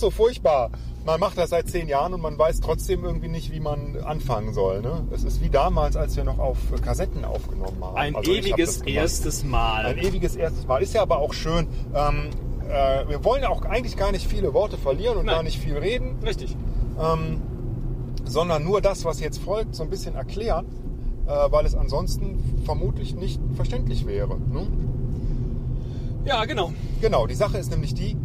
ist so furchtbar. Man macht das seit zehn Jahren und man weiß trotzdem irgendwie nicht, wie man anfangen soll. Ne? Es ist wie damals, als wir noch auf Kassetten aufgenommen haben. Ein Also hab ewiges gemacht. erstes Mal. Ein ewiges erstes Mal. Ist ja aber auch schön. Ähm, äh, wir wollen ja auch eigentlich gar nicht viele Worte verlieren und Nein. gar nicht viel reden, Richtig. ähm, sondern nur das, was jetzt folgt, so ein bisschen erklären, äh, weil es ansonsten vermutlich nicht verständlich wäre. Ne? Ja, genau. Genau, die Sache ist nämlich die,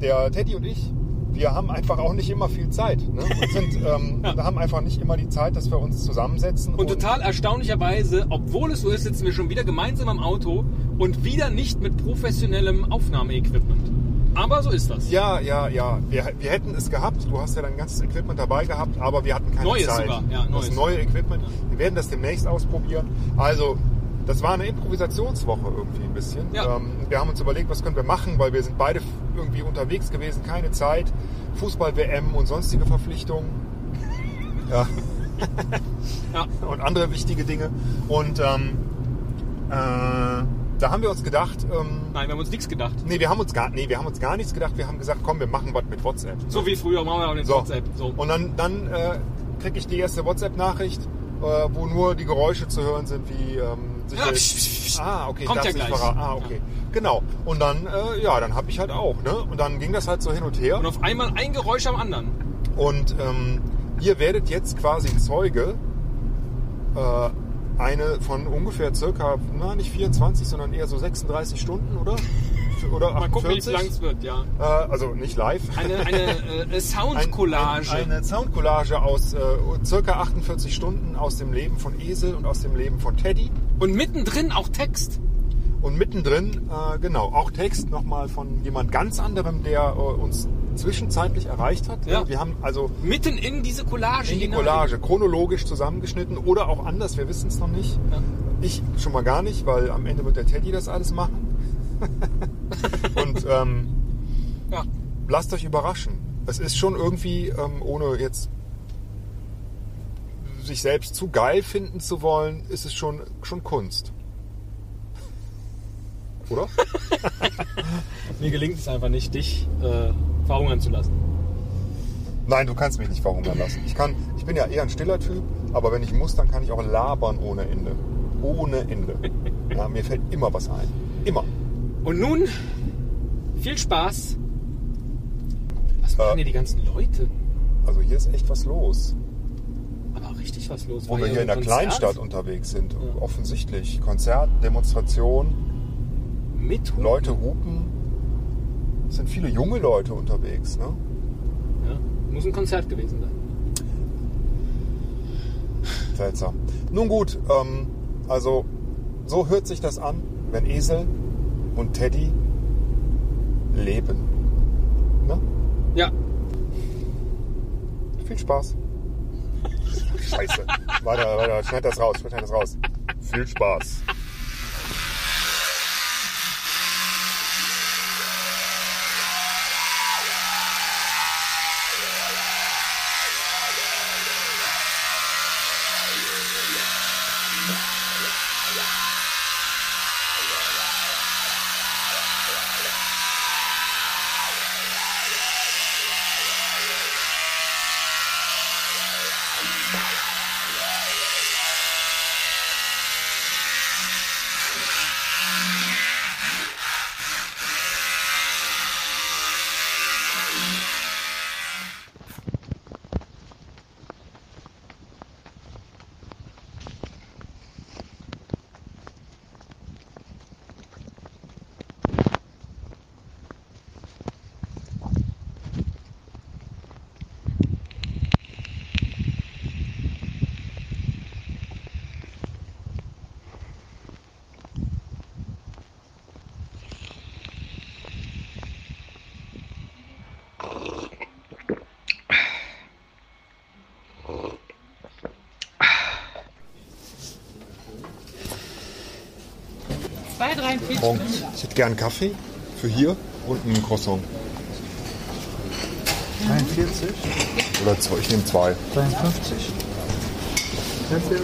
der Teddy und ich, wir haben einfach auch nicht immer viel Zeit. Ne? Und sind, ähm, Ja. wir haben einfach nicht immer die Zeit, dass wir uns zusammensetzen. Und total erstaunlicherweise, obwohl es so ist, sitzen wir schon wieder gemeinsam am Auto und wieder nicht mit professionellem Aufnahmeequipment. Aber so ist das. Ja, ja, ja. Wir, wir hätten es gehabt. Du hast ja dein ganzes Equipment dabei gehabt, aber wir hatten keine Neues Zeit. sogar, ja, das neues. neue Equipment. Wir werden das demnächst ausprobieren. Also, das war eine Improvisationswoche irgendwie ein bisschen. Ja. Ähm, wir haben uns überlegt, was können wir machen, weil wir sind beide irgendwie unterwegs gewesen, keine Zeit. Fußball-WM und sonstige Verpflichtungen. Ja. Ja. und andere wichtige Dinge. Und ähm, äh, da haben wir uns gedacht, ähm, Nein, wir haben uns nichts gedacht. nee, wir haben uns gar, nee, wir haben uns gar nichts gedacht. Wir haben gesagt, komm, wir machen was mit WhatsApp. So wie früher machen wir auch den So. WhatsApp. So. Und dann, dann äh, kriege ich die erste WhatsApp-Nachricht, äh, wo nur die Geräusche zu hören sind, wie ähm, sich Ja, psch, psch, psch. Ah, okay, Kommt ja gleich. Ah, okay. Genau. Und dann, äh, ja, dann habe ich halt auch, ne? Und dann ging das halt so hin und her. Und auf einmal ein Geräusch am anderen. Und ähm, ihr werdet jetzt quasi Zeuge äh, eine von ungefähr circa, na nicht 24, sondern eher so 36 Stunden, oder? Oder Mal gucken, wie 48? lang es wird, ja. Äh, also nicht live. Eine, eine äh, Ein- Soundcollage. Ein, eine Soundcollage aus äh, circa 48 Stunden aus dem Leben von Esel und aus dem Leben von Teddy. Und mittendrin auch Text. Und mittendrin, äh, genau, auch Text nochmal von jemand ganz anderem, der äh, uns zwischenzeitlich erreicht hat. Ja. Wir haben also Mitten in diese Collage in die hinein. Collage chronologisch zusammengeschnitten oder auch anders, wir wissen es noch nicht. Ja. Ich schon mal gar nicht, weil am Ende wird der Teddy das alles machen. und ähm, Ja. lasst euch überraschen. Es ist schon irgendwie, ähm, ohne jetzt sich selbst zu geil finden zu wollen, ist es schon, schon Kunst. Oder? Mir gelingt es einfach nicht, dich äh, verhungern zu lassen. Nein, du kannst mich nicht verhungern lassen. Ich, kann, ich bin ja eher ein stiller Typ, aber wenn ich muss, dann kann ich auch labern ohne Ende. Ohne Ende. Ja, mir fällt immer was ein. Immer. Und nun, viel Spaß. Was machen Äh. hier die ganzen Leute? Also hier ist echt was los. Aber richtig was los. Wo wir hier in der Konzert? Kleinstadt unterwegs sind. Ja. Offensichtlich. Konzert, Demonstration, Mit Hupen. Leute hupen. Es sind viele junge Leute unterwegs. Ne? Ja, muss ein Konzert gewesen sein. Seltsam. Nun gut, ähm, also so hört sich das an, wenn Esel und Teddy leben. Ne? Ja, Viel Spaß. Scheiße. Weiter, weiter, schneid das raus, schneid das raus. Viel Spaß. Zwei, drei. Punkt. Ich hätte gern einen Kaffee für hier und einen Croissant. 43, Oder zwei, ich nehme zwei. 52. Nächste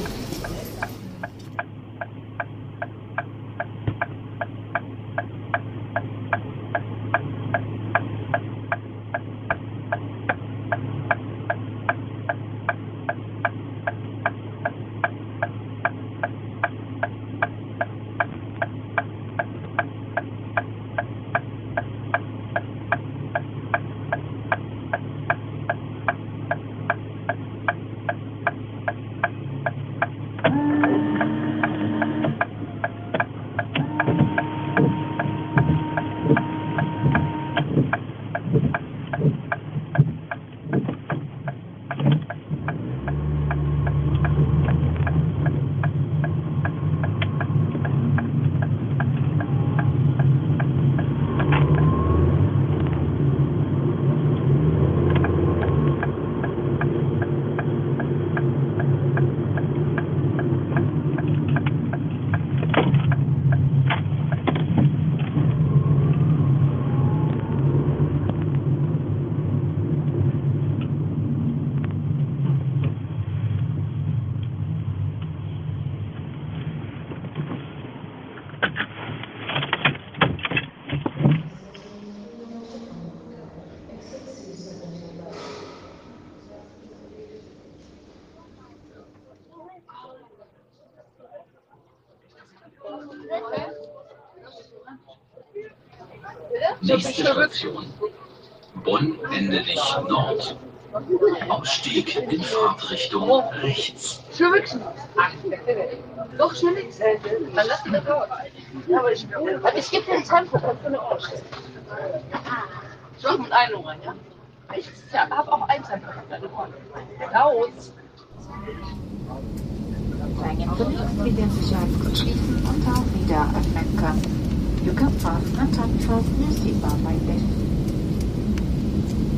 Station. Bonn Endelich Nord. Ausstieg in Fahrtrichtung rechts. Schwitzen. Doch, schwitzen. Dann lass ihn das raus. Ja, aber ich, gebe dir einen Zahnputz, kannst du ausstellen. Ich mach mit einem rein, ja? Ich ja, habe auch einen Zahnputz auf deine Ohren. Raus. Drängen zunächst, wie den Sicherheitsgurt schließen und auch wieder öffnen können. This.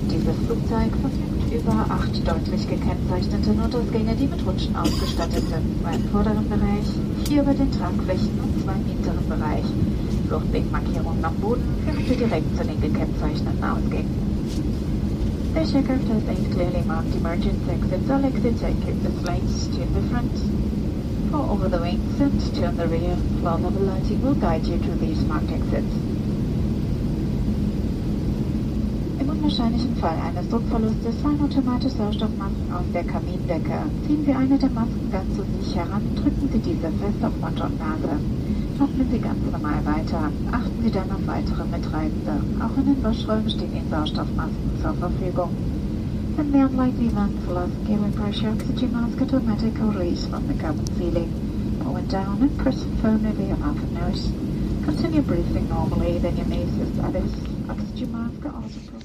Dieses Flugzeug verfügt über acht deutlich gekennzeichnete Notausgänge, die mit Rutschen ausgestattet sind. Zwei im vorderen Bereich, vier bei den Tragflächen und zwei im hinteren Bereich. Fluchtwegmarkierungen am Boden führen Sie direkt zu den gekennzeichneten Ausgängen. The aircraft has eight clearly marked emergency exits. All exits are equipped with lights to the front, four over the and two on the rear. Floor level lighting will guide you to these marked exits. Im unwahrscheinlichen Fall eines Druckverlustes fallen automatisch Sauerstoffmasken aus der Kabindecke. Ziehen Sie eine der Masken ganz zu sich heran, drücken Sie diese fest auf Mund und Nase. Atmen Sie ganz normal weiter. Achten Sie dann auf weitere Mitreisende. Auch in den Waschräumen stehen Ihnen Sauerstoffmasken zur Verfügung. When the unlikely for loss cabin pressure, oxygen mask automatic release from the cabin ceiling. It down and press firmly over your mouth and nose. Continue breathing normally, then you may assist others. Oxygen mask also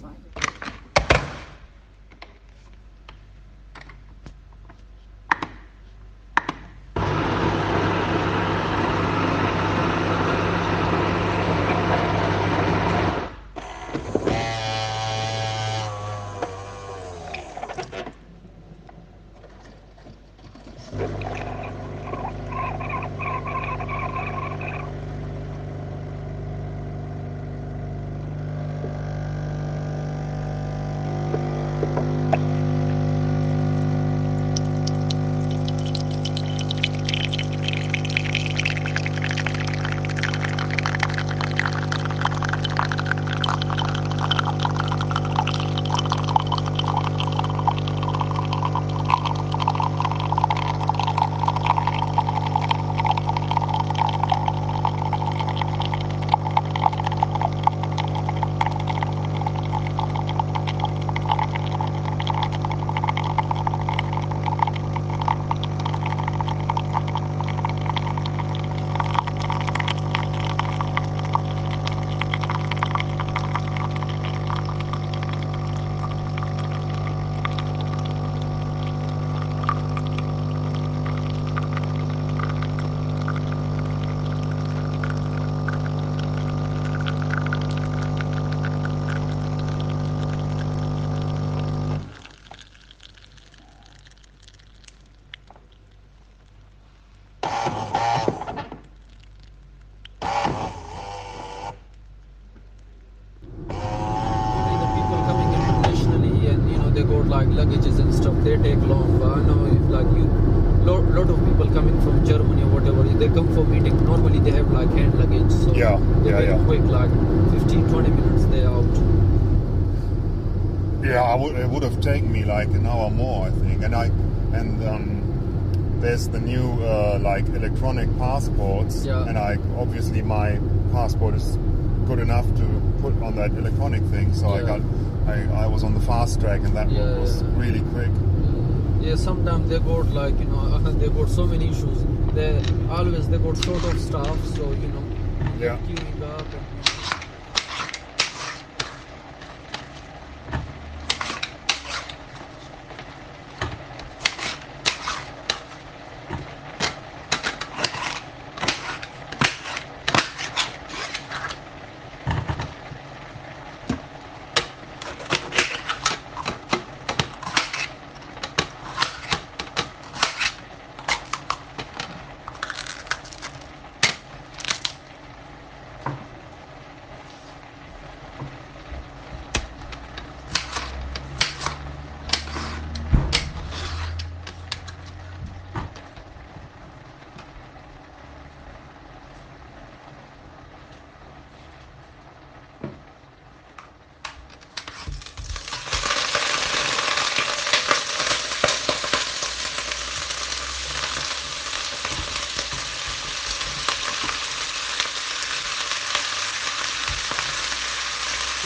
Yeah, they yeah, very yeah. quick like 15 20 minutes they out Yeah, I would, it would have taken me like an hour more, I think. And I and um, there's the new uh, like electronic passports, Yeah. and I obviously my passport is good enough to put on that electronic thing. So I got I, I was on the fast track, and that Yeah, was yeah. really quick. yeah sometimes they got like you know they got so many issues they always they got short of staff so you know Yeah.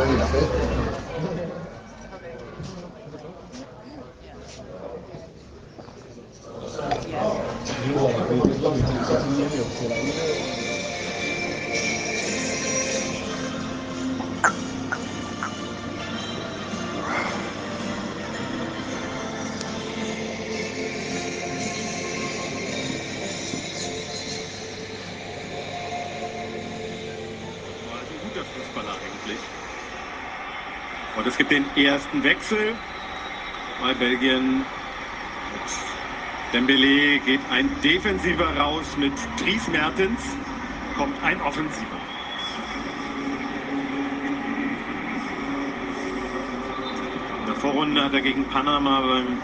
fois, il a. gibt den ersten Wechsel bei Belgien. Dembele geht ein Defensiver raus mit Dries Mertens, kommt ein Offensiver. In der Vorrunde hat er gegen Panama beim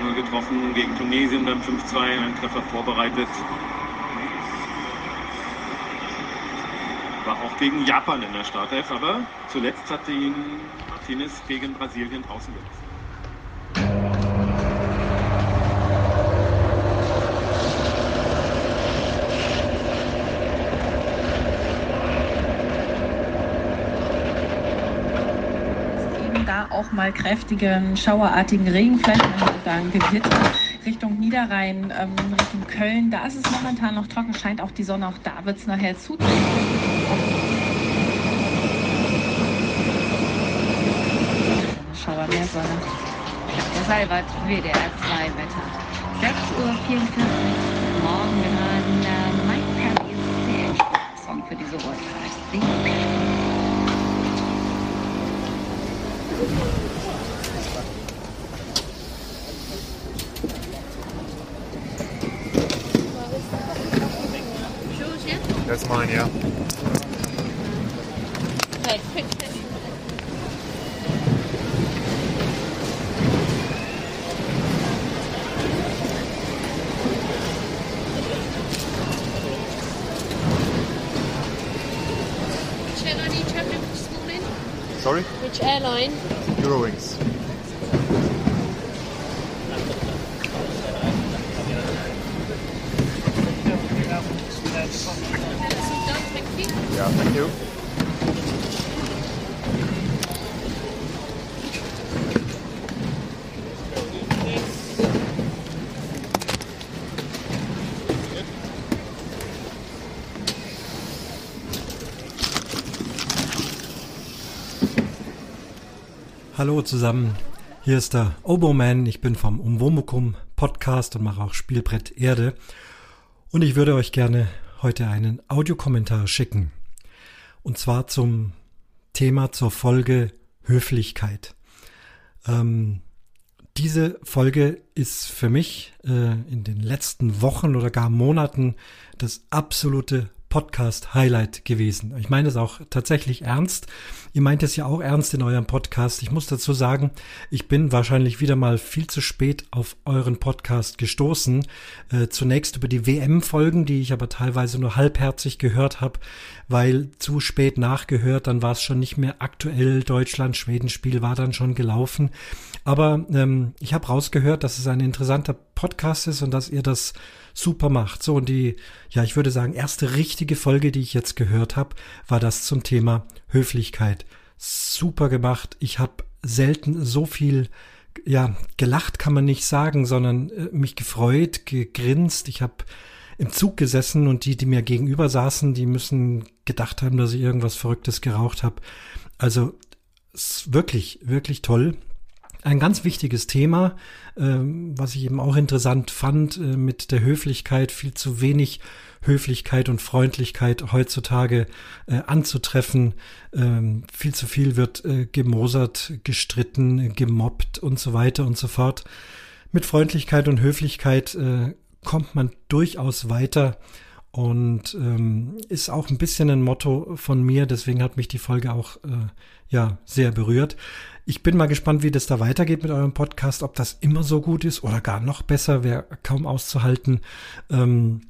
1-0 getroffen, gegen Tunesien beim 5-2 einen Treffer vorbereitet. War auch gegen Japan in der Startelf, aber zuletzt hatte ihn Martinez gegen Brasilien draußen gelassen. eben da auch mal kräftigen, schauerartigen Regen, vielleicht man könnte sagen Gewitter Richtung Niederrhein, ähm, Richtung Köln. Da ist es momentan noch trocken, scheint auch die Sonne, auch da wird es nachher zutreten. Schauer mehr Sonne. Der Salvat WDR 2 Wetter. 6.44 Uhr. Morgen wir hören äh, Mike Perry's CL-Song für diese Uhrzeit. That's mine, yeah. Airline? Eurowings. Hallo zusammen, hier ist der Oboman, ich bin vom Umwomukum Podcast und mache auch Spielbrett Erde. Und ich würde euch gerne heute einen Audiokommentar schicken. Und zwar zum Thema zur Folge Höflichkeit. Ähm, diese Folge ist für mich äh, in den letzten Wochen oder gar Monaten das absolute Podcast-Highlight gewesen. Ich meine es auch tatsächlich ernst. Ihr meint es ja auch ernst in eurem Podcast. Ich muss dazu sagen, ich bin wahrscheinlich wieder mal viel zu spät auf euren Podcast gestoßen. Äh, zunächst über die WM-Folgen, die ich aber teilweise nur halbherzig gehört habe, weil zu spät nachgehört, dann war es schon nicht mehr aktuell. Deutschland-Schweden-Spiel war dann schon gelaufen. Aber ähm, ich habe rausgehört, dass es ein interessanter Podcast ist und dass ihr das super macht. So, und die, ja, ich würde sagen, erste richtige Folge, die ich jetzt gehört habe, war das zum Thema Höflichkeit. Super gemacht. Ich habe selten so viel, ja, gelacht kann man nicht sagen, sondern äh, mich gefreut, gegrinst. Ich habe im Zug gesessen und die, die mir gegenüber saßen, die müssen gedacht haben, dass ich irgendwas Verrücktes geraucht habe. Also wirklich, wirklich toll. Ein ganz wichtiges Thema, ähm, was ich eben auch interessant fand, äh, mit der Höflichkeit, viel zu wenig Höflichkeit und Freundlichkeit heutzutage äh, anzutreffen. Ähm, viel zu viel wird äh, gemosert, gestritten, gemobbt und so weiter und so fort. Mit Freundlichkeit und Höflichkeit kommt man durchaus weiter und ähm, ist auch ein bisschen ein Motto von mir. Deswegen hat mich die Folge auch äh, ja sehr berührt. Ich bin mal gespannt, wie das da weitergeht mit eurem Podcast, ob das immer so gut ist oder gar noch besser, wäre kaum auszuhalten. Ähm,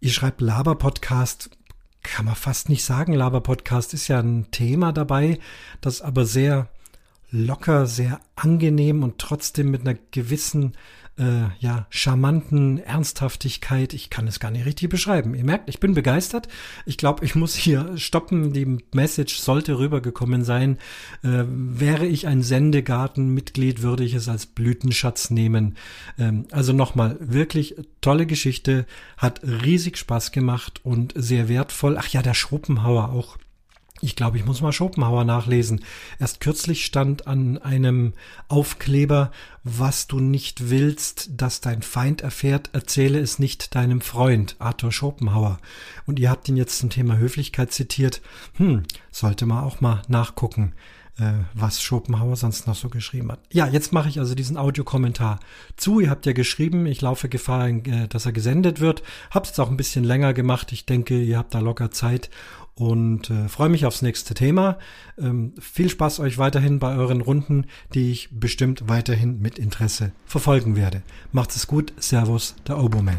ihr schreibt Laber-Podcast, kann man fast nicht sagen. Laber-Podcast ist ja ein Thema dabei, das aber sehr locker, sehr angenehm und trotzdem mit einer gewissen äh, ja, charmanten Ernsthaftigkeit. Ich kann es gar nicht richtig beschreiben. Ihr merkt, ich bin begeistert. Ich glaube, ich muss hier stoppen. Die Message sollte rübergekommen sein. Äh, wäre ich ein Sendegartenmitglied, würde ich es als Blütenschatz nehmen. Ähm, also nochmal, wirklich tolle Geschichte, hat riesig Spaß gemacht und sehr wertvoll. Ach ja, der Schopenhauer auch ich glaube, ich muss mal Schopenhauer nachlesen. Erst kürzlich stand an einem Aufkleber, was du nicht willst, dass dein Feind erfährt, erzähle es nicht deinem Freund, Arthur Schopenhauer. Und ihr habt ihn jetzt zum Thema Höflichkeit zitiert. Hm, sollte man auch mal nachgucken, was Schopenhauer sonst noch so geschrieben hat. Ja, jetzt mache ich also diesen Audiokommentar zu. Ihr habt ja geschrieben, ich laufe Gefahr, äh, dass er gesendet wird. Hab's jetzt auch ein bisschen länger gemacht. Ich denke, ihr habt da locker Zeit und äh, freue mich aufs nächste Thema. Ähm, viel Spaß euch weiterhin bei euren Runden, die ich bestimmt weiterhin mit Interesse verfolgen werde. Macht es gut. Servus, der Oboman.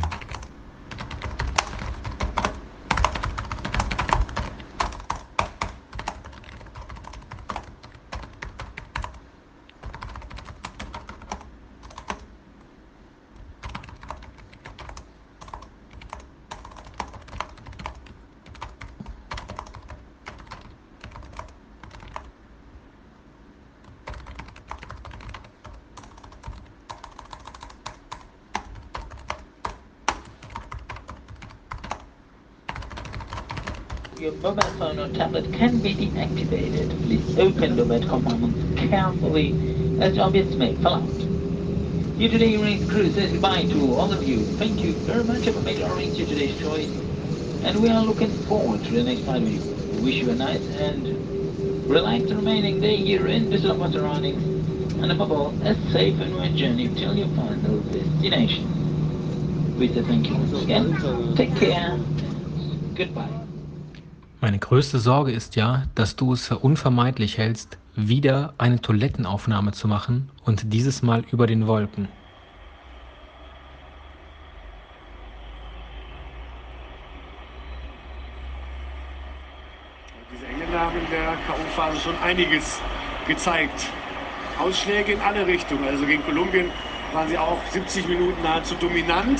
Your mobile phone or tablet can be deactivated. Please open the web compartment carefully as your bits may fall out. You today Orange Crew says goodbye to all of you. Thank you very much for making your today's choice. And we are looking forward to the next you. We wish you a nice and relaxed remaining day here in Düsseldorf surroundings. And above all, a safe and wet journey till your final destination. We say thank you once again. Take care. Goodbye. Meine größte Sorge ist ja, dass du es für unvermeidlich hältst, wieder eine Toilettenaufnahme zu machen und dieses Mal über den Wolken. Diese Engländer haben in der K.O.-Phase schon einiges gezeigt. Ausschläge in alle Richtungen. Also gegen Kolumbien waren sie auch 70 Minuten nahezu dominant.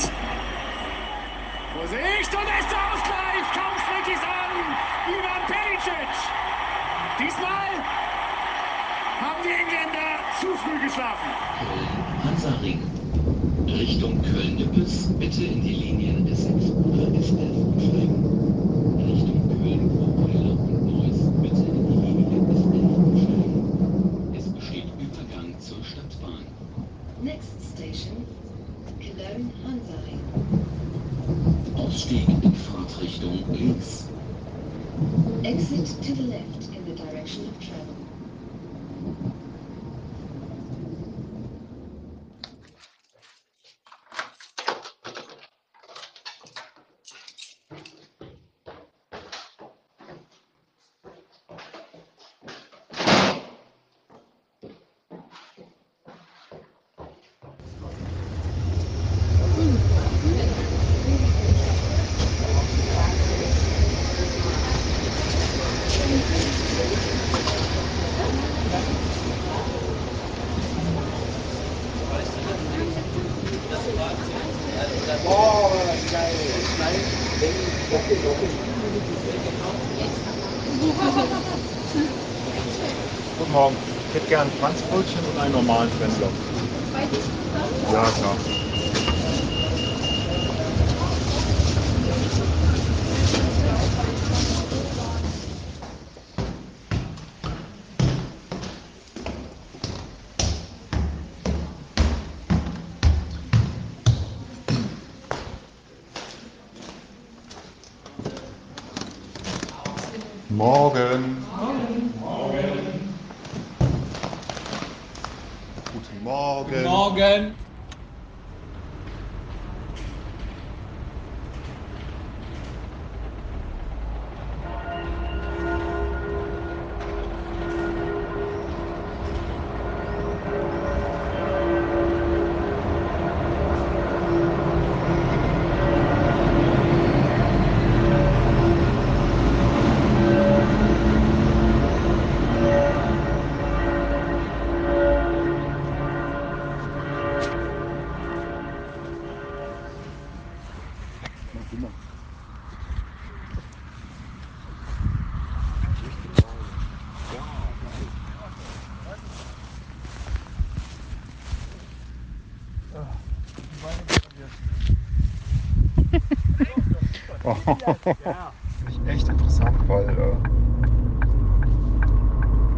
Vorsicht und ist der Ausgleich! Kaum spricht es an! Pericic! Diesmal haben die Engländer zu früh geschlafen. Hansaring. Richtung Köln-Nippes, bitte in die Linien S6 oder S11 umsteigen. Richtung Köln-Vorweiler und Neuss, bitte in die Linie S11 umsteigen. Es besteht Übergang zur Stadtbahn. Next station, Cologne Hansaring. Ausstieg in Fahrtrichtung links. Left in the direction of travel. Morgen. Ich hätte gern Franzbrötchen und einen normalen Prenzlauch. Ja, klar. Morgen. Morgen. Morgen. Morgen. Morgen. Oh, echt interessant, weil äh,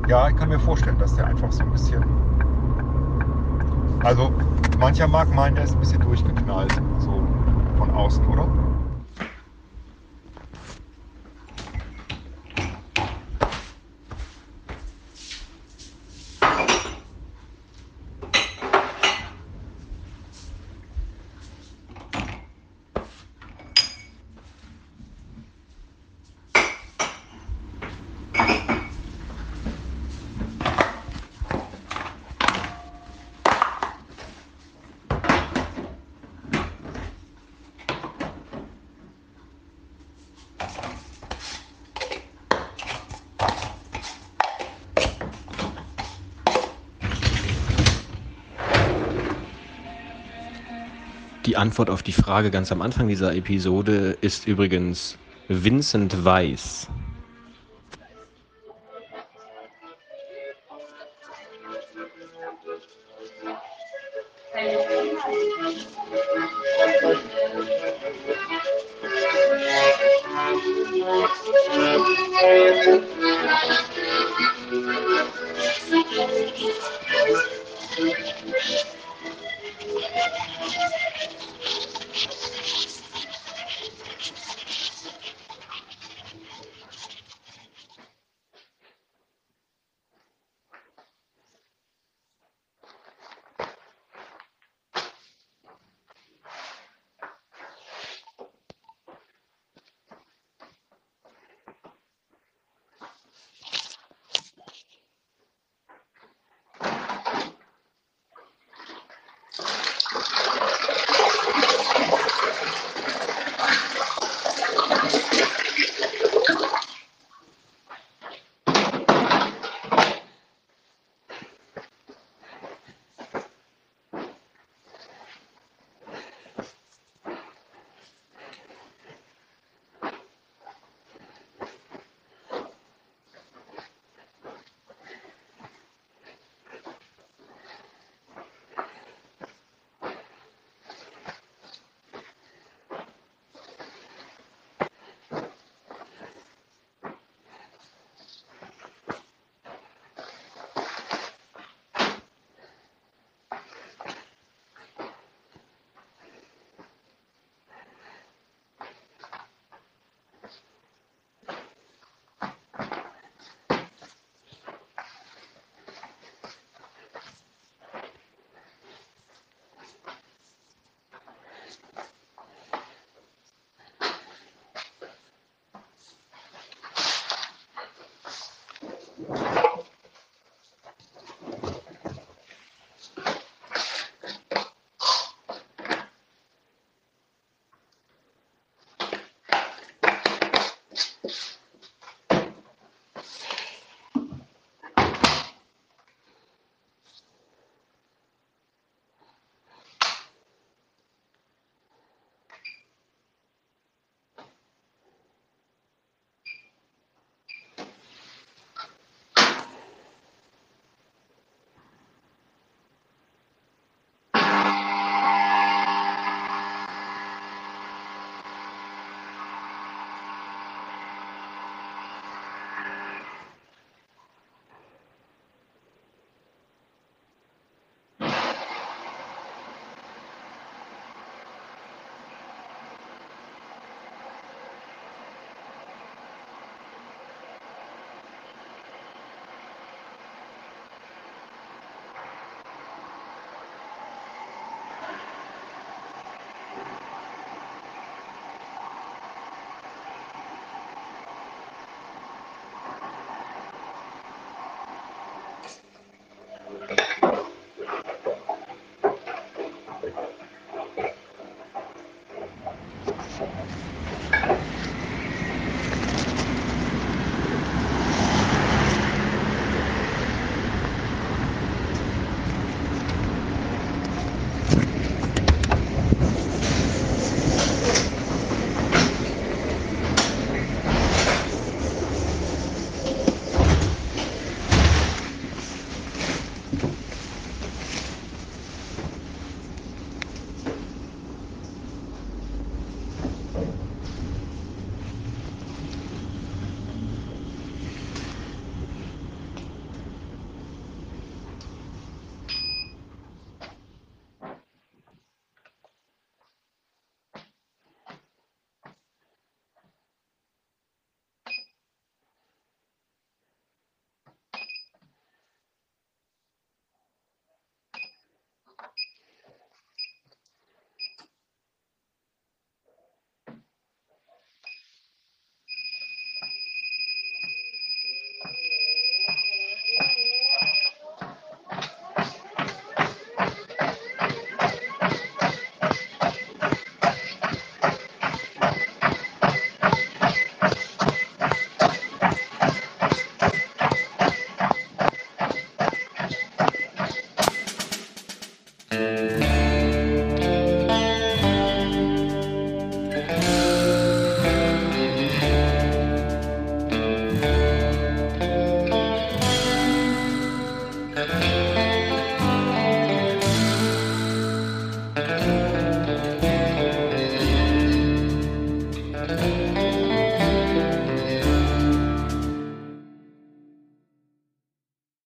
ja, ich kann mir vorstellen, dass der einfach so ein bisschen. Also mancher mag meinen, der ist ein bisschen durchgeknallt, so von außen, oder? Die Antwort auf die Frage ganz am Anfang dieser Episode ist übrigens Vincent Weiss.